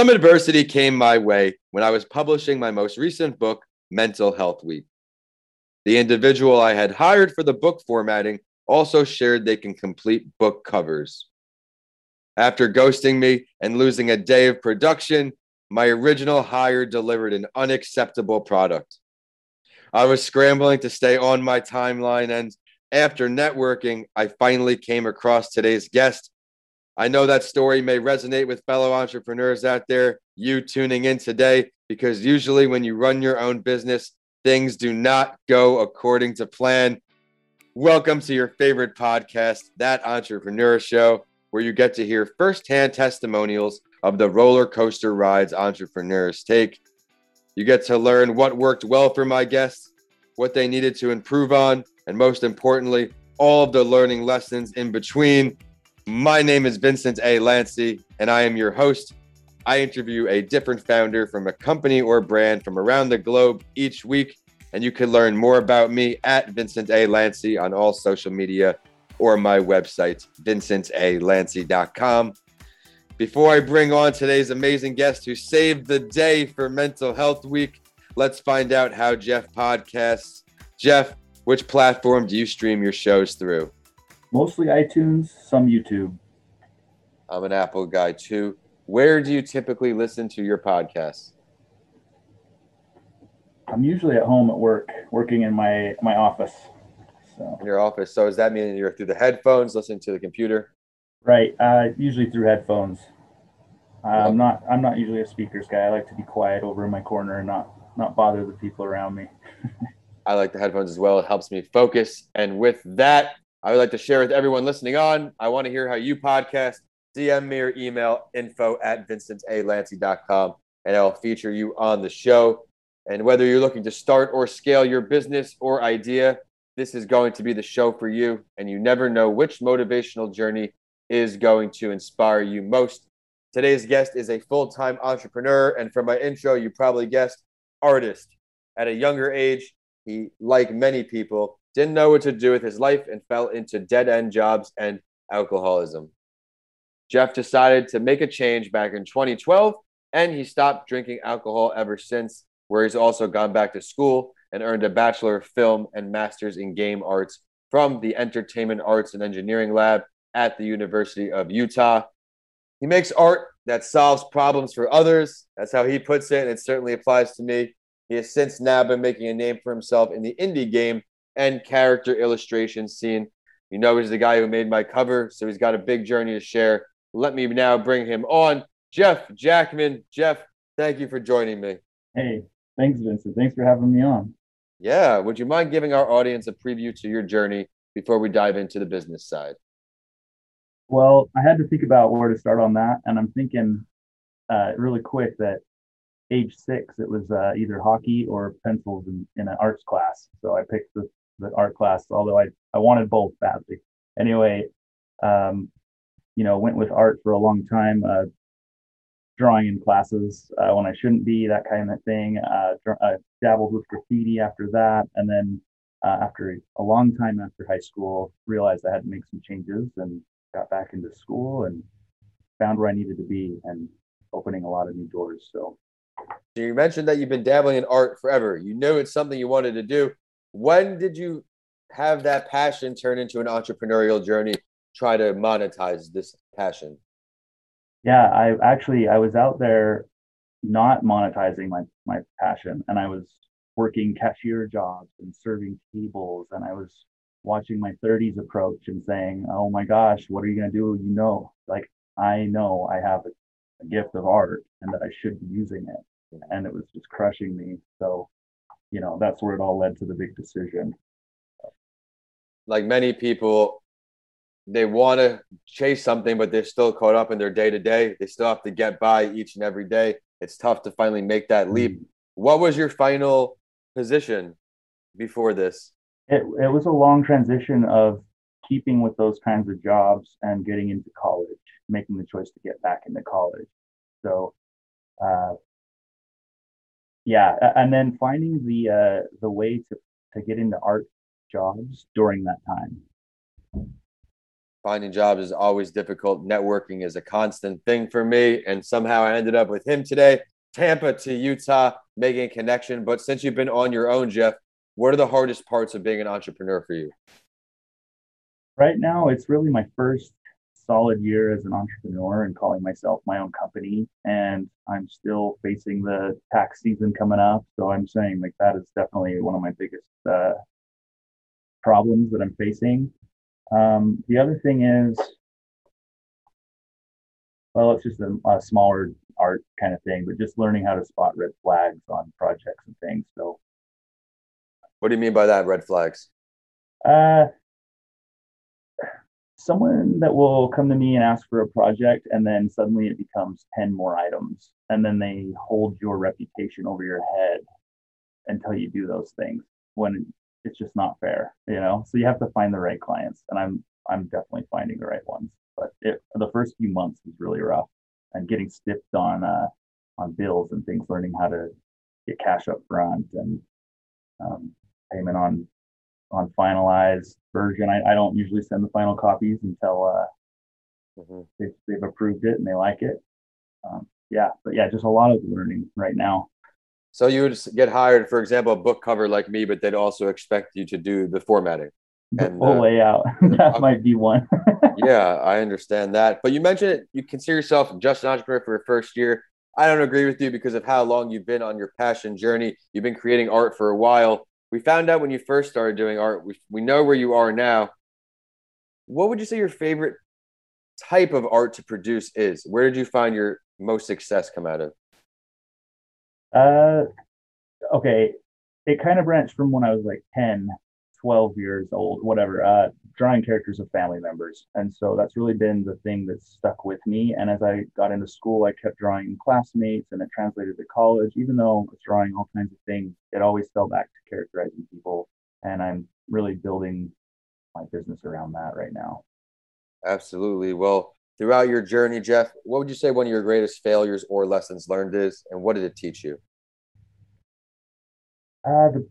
Some adversity came my way when I was publishing my most recent book, Mental Health Week. The individual I had hired for the book formatting also shared they can complete book covers. After ghosting me and losing a day of production, my original hire delivered an unacceptable product. I was scrambling to stay on my timeline, and after networking, I finally came across today's guest. I know that story may resonate with fellow entrepreneurs out there, you tuning in today, because usually when you run your own business, things do not go according to plan. Welcome to your favorite podcast, That Entrepreneur Show, where you get to hear firsthand testimonials of the roller coaster rides entrepreneurs take. You get to learn what worked well for my guests, what they needed to improve on, and most importantly, all of the learning lessons in between. My name is Vincent A. Lancy, and I am your host. I interview a different founder from a company or brand from around the globe each week, and you can learn more about me at Vincent A. Lancy on all social media or my website, vincentalancy.com. Before I bring on today's amazing guest who saved the day for Mental Health Week, let's find out how Jeff podcasts. Jeff, which platform do you stream your shows through? Mostly iTunes, some YouTube. I'm an Apple guy too. Where do you typically listen to your podcasts? I'm usually at home at work, working in my my office. So in your office. So does that mean you're through the headphones, listening to the computer? Right. Uh, usually through headphones. Uh, I'm not. I'm not usually a speakers guy. I like to be quiet over in my corner and not not bother the people around me. I like the headphones as well. It helps me focus. And with that, I would like to share with everyone listening on. I want to hear how you podcast. DM me or email info at vincentalancy.com and I'll feature you on the show. And whether you're looking to start or scale your business or idea, this is going to be the show for you. And you never know which motivational journey is going to inspire you most. Today's guest is a full time entrepreneur. And from my intro, you probably guessed artist. At a younger age, he, like many people, didn't know what to do with his life and fell into dead end jobs and alcoholism. Jeff decided to make a change back in 2012 and he stopped drinking alcohol ever since, where he's also gone back to school and earned a Bachelor of Film and Master's in Game Arts from the Entertainment Arts and Engineering Lab at the University of Utah. He makes art that solves problems for others. That's how he puts it, and it certainly applies to me. He has since now been making a name for himself in the indie game and character illustration scene. You know, he's the guy who made my cover, so he's got a big journey to share. Let me now bring him on. Jeff Jackman. Jeff, thank you for joining me. Hey, thanks, Vincent. Thanks for having me on. Yeah. Would you mind giving our audience a preview to your journey before we dive into the business side? Well, I had to think about where to start on that, and I'm thinking uh, really quick that age six, it was uh, either hockey or pencils in, in an arts class. So I picked the, the art class, although I, I wanted both badly. Anyway, um, you know, went with art for a long time, uh, drawing in classes uh, when I shouldn't be, that kind of thing. Uh, I dabbled with graffiti after that. And then uh, after a long time after high school, realized I had to make some changes and got back into school and found where I needed to be and opening a lot of new doors. So, so you mentioned that you've been dabbling in art forever. You knew it's something you wanted to do. When did you have that passion turn into an entrepreneurial journey? Try to monetize this passion. Yeah, I actually I was out there not monetizing my my passion, and I was working cashier jobs and serving tables, and I was watching my 30s approach and saying, "Oh my gosh, what are you going to do? You know, like I know I have a, a, gift of art and that I should be using it." And it was just crushing me. So, you know, that's where it all led to the big decision. Like many people, they want to chase something, but they're still caught up in their day to day. They still have to get by each and every day. It's tough to finally make that leap. Mm-hmm. What was your final position before this? it, it was a long transition of keeping with those kinds of jobs and getting into college, making the choice to get back into college. So, uh, yeah, and then finding the uh, the way to to get into art jobs during that time. finding jobs is always difficult. Networking is a constant thing for me. And somehow I ended up with him today, Tampa to Utah, making a connection. But since you've been on your own, Jeff, what are the hardest parts of being an entrepreneur for you? Right now, it's really my first solid year as an entrepreneur and calling myself my own company. And I'm still facing the tax season coming up. So I'm saying like that is definitely one of my biggest uh, problems that I'm facing. Um, the other thing is, well, it's just a, a, smaller art kind of thing, but just learning how to spot red flags on projects and things. So, what do you mean by that? Red flags? Uh, someone that will come to me and ask for a project, and then suddenly it becomes ten more items, and then they hold your reputation over your head until you do those things. When it's just not fair, you know. So you have to find the right clients, and I'm I'm definitely finding the right ones. But it, the first few months was really rough, and getting stiffed on uh, on bills and things, learning how to get cash up front and um, payment on on finalized version. I, I don't usually send the final copies until uh, mm-hmm. they've, they've approved it and they like it. Um, yeah, but yeah, just a lot of learning right now. So you would get hired, for example, a book cover like me, but they'd also expect you to do the formatting and the uh, layout. that uh, might be one. yeah, I understand that. But you mentioned it, you consider yourself just an entrepreneur for your first year. I don't agree with you because of how long you've been on your passion journey. You've been creating art for a while. We found out when you first started doing art. We, we know where you are now. What would you say your favorite type of art to produce is? Where did you find your most success come out of? Uh, okay. It kind of branched from when I was like 10, 12 years old, whatever, uh, drawing characters of family members. And so that's really been the thing that stuck with me. And as I got into school, I kept drawing classmates and it translated to college. Even though I was drawing all kinds of things, it always fell back to characterizing people. And I'm really building my business around that right now. Absolutely. Well, throughout your journey, Jeff, what would you say one of your greatest failures or lessons learned is, and what did it teach you? Uh, the,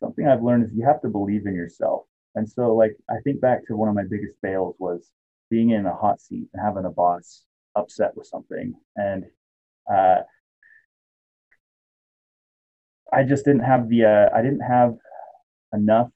something I've learned is you have to believe in yourself. And so, like, I think back to one of my biggest fails was being in a hot seat and having a boss upset with something. And uh, I just didn't have the, uh, I didn't have enough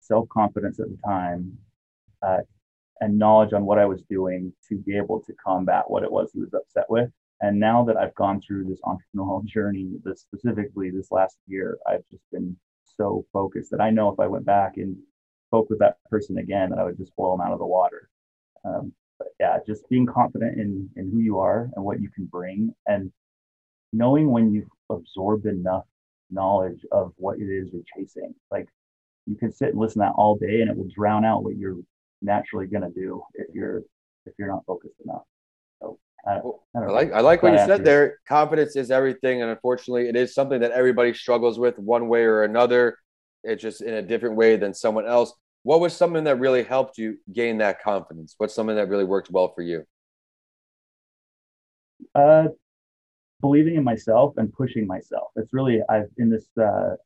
self confidence at the time uh, and knowledge on what I was doing to be able to combat what it was he was upset with. And now that I've gone through this entrepreneurial journey, this specifically this last year, I've just been so focused that I know if I went back and spoke with that person again, that I would just blow them out of the water. Um, but yeah, just being confident in in who you are and what you can bring, and knowing when you've absorbed enough knowledge of what it is you're chasing. Like you can sit and listen to that all day, and it will drown out what you're naturally going to do if you're if you're not focused enough. I, I like I like what you said there. Confidence is everything, and unfortunately, it is something that everybody struggles with one way or another. It's just in a different way than someone else. What was something that really helped you gain that confidence? What's something that really worked well for you? Uh, believing in myself and pushing myself. It's really I've in this uh,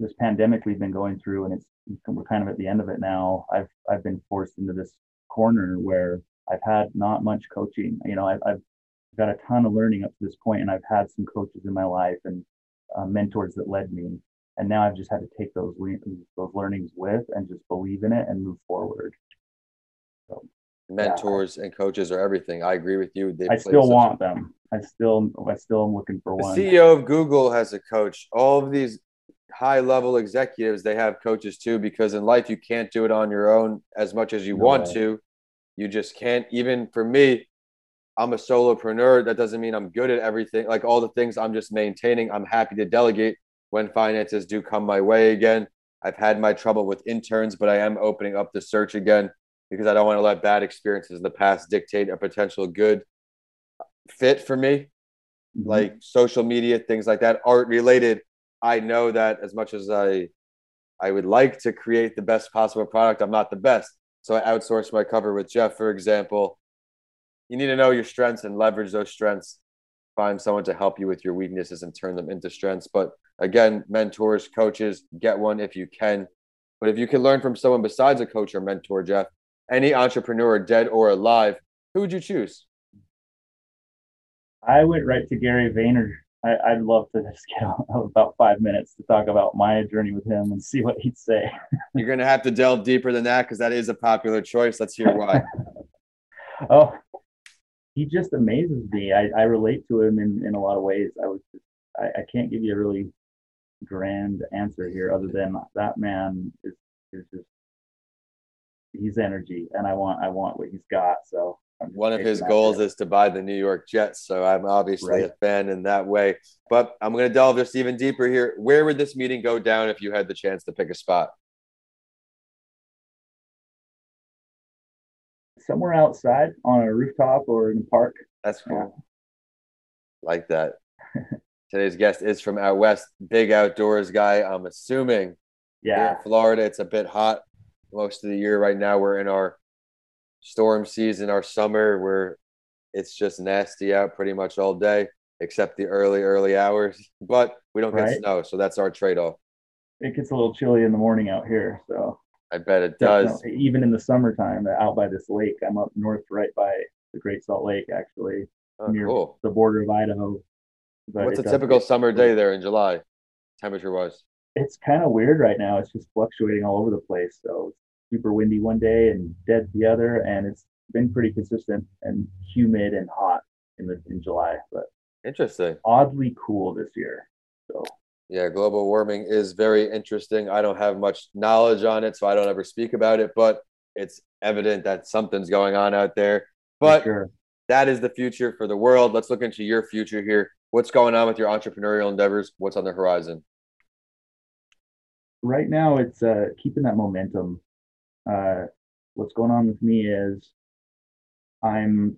this pandemic we've been going through, and it's we're kind of at the end of it now. I've I've been forced into this corner where I've had not much coaching. You know, I've, I've got a ton of learning up to this point, and I've had some coaches in my life and uh, mentors that led me. And now I've just had to take those le- those learnings with and just believe in it and move forward. So, mentors yeah. and coaches are everything. I agree with you. They I still want a- them. I still I still am looking for the one. CEO of Google has a coach. All of these high level executives they have coaches too because in life you can't do it on your own as much as you no want way. to you just can't even for me i'm a solopreneur that doesn't mean i'm good at everything like all the things i'm just maintaining i'm happy to delegate when finances do come my way again i've had my trouble with interns but i am opening up the search again because i don't want to let bad experiences in the past dictate a potential good fit for me mm-hmm. like social media things like that art related I know that as much as I I would like to create the best possible product, I'm not the best. So I outsource my cover with Jeff, for example. You need to know your strengths and leverage those strengths. Find someone to help you with your weaknesses and turn them into strengths. But again, mentors, coaches, get one if you can. But if you could learn from someone besides a coach or mentor, Jeff, any entrepreneur, dead or alive, who would you choose? I went right to Gary Vayner. I, would love to just get about five minutes to talk about my journey with him and see what he'd say. You're going to have to delve deeper than that because that is a popular choice. Let's hear why. oh, he just amazes me. I, I relate to him in, in a lot of ways. I was just, I, I can't give you a really grand answer here other than that man is, is just he's energy and I want I want what he's got. So one of his goals is to buy the New York Jets. So I'm obviously right. a fan in that way. But I'm going to delve just even deeper here. Where would this meeting go down if you had the chance to pick a spot? Somewhere outside on a rooftop or in a park. That's cool. Yeah. Like that. Today's guest is from out west, big outdoors guy. I'm assuming. Yeah. Florida, it's a bit hot most of the year right now. We're in our storm season, our summer, where it's just nasty out pretty much all day, except the early, early hours. But we don't right. get snow, so that's our trade off. It gets a little chilly in the morning out here, so I bet it does. Even in the summertime, uh, out by this lake, I'm up north, right by the Great Salt Lake, actually, oh, near cool. the border of Idaho. But What's a typical summer day there in July, temperature wise? It's kind of weird right now. It's just fluctuating all over the place. So super windy one day and dead the other, and it's been pretty consistent and humid and hot in the in July, but interesting. Oddly cool this year. So yeah, global warming is very interesting. I don't have much knowledge on it, so I don't ever speak about it, but it's evident that something's going on out there. But sure. that is the future for the world. Let's look into your future here. What's going on with your entrepreneurial endeavors? What's on the horizon? Right now, it's uh, keeping that momentum uh, what's going on with me is I'm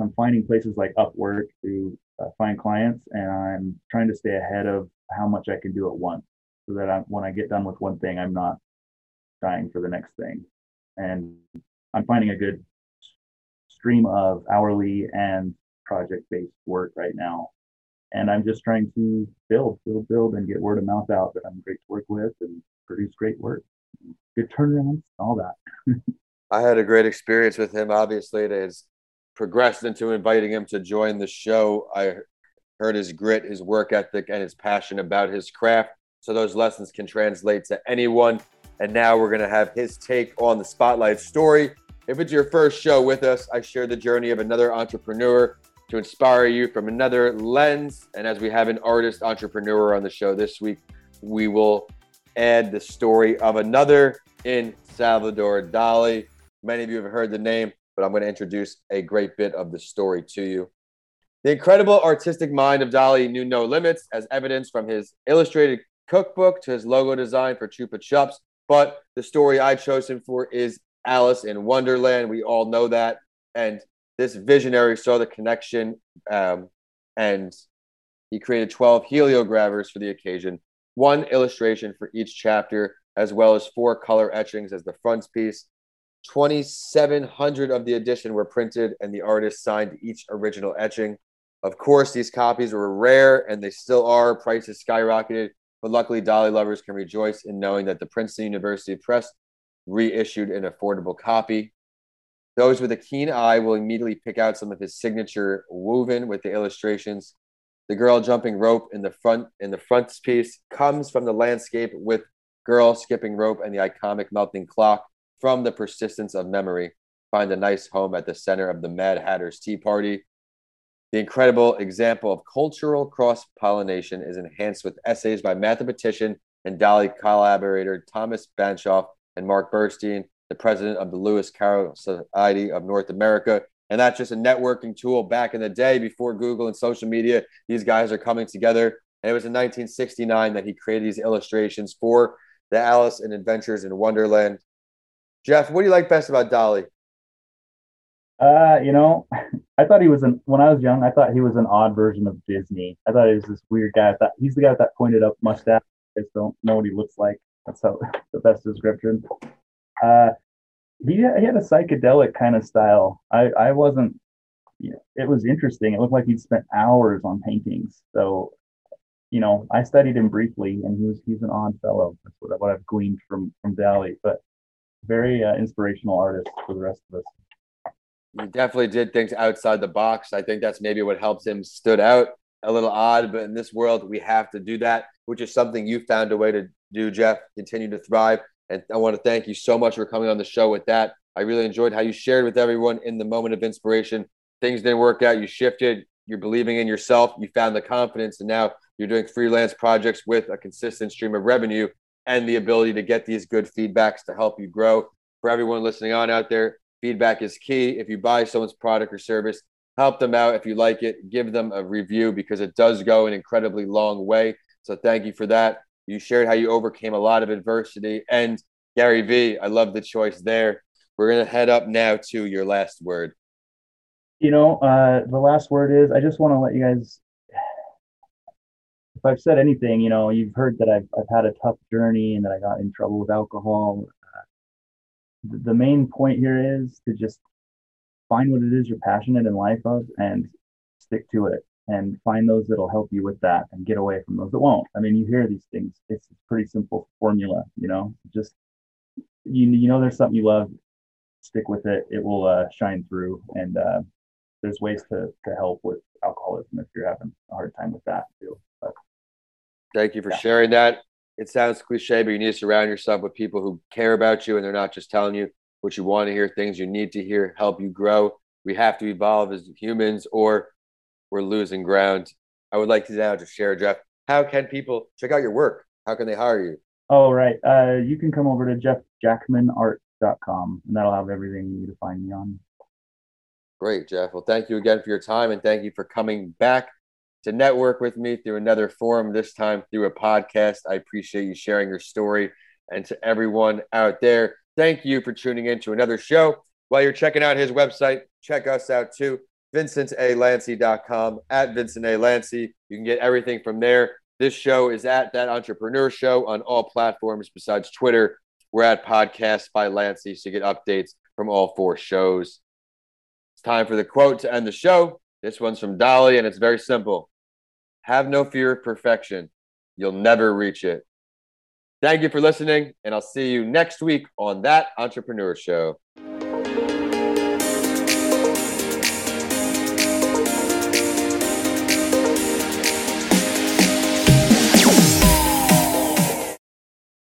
I'm finding places like Upwork to uh, find clients, and I'm trying to stay ahead of how much I can do at once, so that I'm, when I get done with one thing, I'm not dying for the next thing. And I'm finding a good stream of hourly and project-based work right now, and I'm just trying to build, build, build, and get word of mouth out that I'm great to work with and produce great work good turnarounds, all that. I had a great experience with him. Obviously, it has progressed into inviting him to join the show. I heard his grit, his work ethic, and his passion about his craft. So those lessons can translate to anyone. And now we're going to have his take on the spotlight story. If it's your first show with us, I share the journey of another entrepreneur to inspire you from another lens. And as we have an artist entrepreneur on the show this week, we will add the story of another in Salvador Dali. Many of you have heard the name, but I'm going to introduce a great bit of the story to you. The incredible artistic mind of Dali knew no limits, as evidenced from his illustrated cookbook to his logo design for Chupa Chups. But the story I chose him for is Alice in Wonderland. We all know that. And this visionary saw the connection um, and he created 12 heliogravures for the occasion one illustration for each chapter, as well as four color etchings as the frontispiece. 2,700 of the edition were printed, and the artist signed each original etching. Of course, these copies were rare, and they still are. Prices skyrocketed, but luckily, Dali lovers can rejoice in knowing that the Princeton University Press reissued an affordable copy. Those with a keen eye will immediately pick out some of his signature woven with the illustrations the girl jumping rope in the front in the frontispiece comes from the landscape with girl skipping rope and the iconic melting clock from the persistence of memory. Find a nice home at the center of the Mad Hatter's Tea Party. The incredible example of cultural cross pollination is enhanced with essays by mathematician and Dali collaborator Thomas Banchoff and Mark Burstein, the president of the Lewis Carroll Society of North America, and that's just a networking tool back in the day before Google and social media. These guys are coming together. And it was in 1969 that he created these illustrations for the Alice and Adventures in Wonderland. Jeff, what do you like best about Dali? Uh, you know, I thought he was an when I was young, I thought he was an odd version of Disney. I thought he was this weird guy. I thought he's the guy with that pointed up mustache. I just don't know what he looks like. That's how the best description. Uh, he he had a psychedelic kind of style. I I wasn't. It was interesting. It looked like he'd spent hours on paintings. So you know, I studied him briefly, and he was he's an odd fellow. That's what, what I've gleaned from from Dali, but very uh, inspirational artist for the rest of us. He definitely did things outside the box. I think that's maybe what helps him stood out a little odd, but in this world, we have to do that, which is something you found a way to do, Jeff. Continue to thrive. And I want to thank you so much for coming on the show with that. I really enjoyed how you shared with everyone in the moment of inspiration. Things didn't work out. You shifted. You're believing in yourself. You found the confidence, and now you're doing freelance projects with a consistent stream of revenue and the ability to get these good feedbacks to help you grow. For everyone listening on out there, feedback is key. If you buy someone's product or service, help them out. If you like it, give them a review because it does go an incredibly long way. So thank you for that. You shared how you overcame a lot of adversity. And Gary Vee, I love the choice there. We're going to head up now to your last word. You know, uh, the last word is I just want to let you guys, if I've said anything, you know, you've heard that I've, I've had a tough journey and that I got in trouble with alcohol. Uh, the main point here is to just find what it is you're passionate in life of and stick to it and find those that'll help you with that and get away from those that won't. I mean, you hear these things. It's a pretty simple formula, you know, just you you know there's something you love, stick with it. It will uh, shine through and uh, there's ways to to help with alcoholism if you're having a hard time with that too. But, Thank you for yeah. sharing that. It sounds cliche, but you need to surround yourself with people who care about you and they're not just telling you what you want to hear, things you need to hear, help you grow. We have to evolve as humans, or we're losing ground. I would like to now just share, Jeff. How can people check out your work? How can they hire you? Oh, right. Uh, you can come over to jeffjackmanart.com, and that'll have everything you need to find me on. Great, Jeff. Well, thank you again for your time, and thank you for coming back to network with me through another forum, this time through a podcast. I appreciate you sharing your story. And to everyone out there, Thank you for tuning in to another show. While you're checking out his website, check us out too. VincentALancy.com at Vincent A. Lancy. You can get everything from there. This show is at That Entrepreneur Show on all platforms besides Twitter. We're at Podcast by Lancy, so you get updates from all four shows. It's time for the quote to end the show. This one's from Dali, and it's very simple Have no fear of perfection. You'll never reach it. Thank you for listening, and I'll see you next week on That Entrepreneur Show.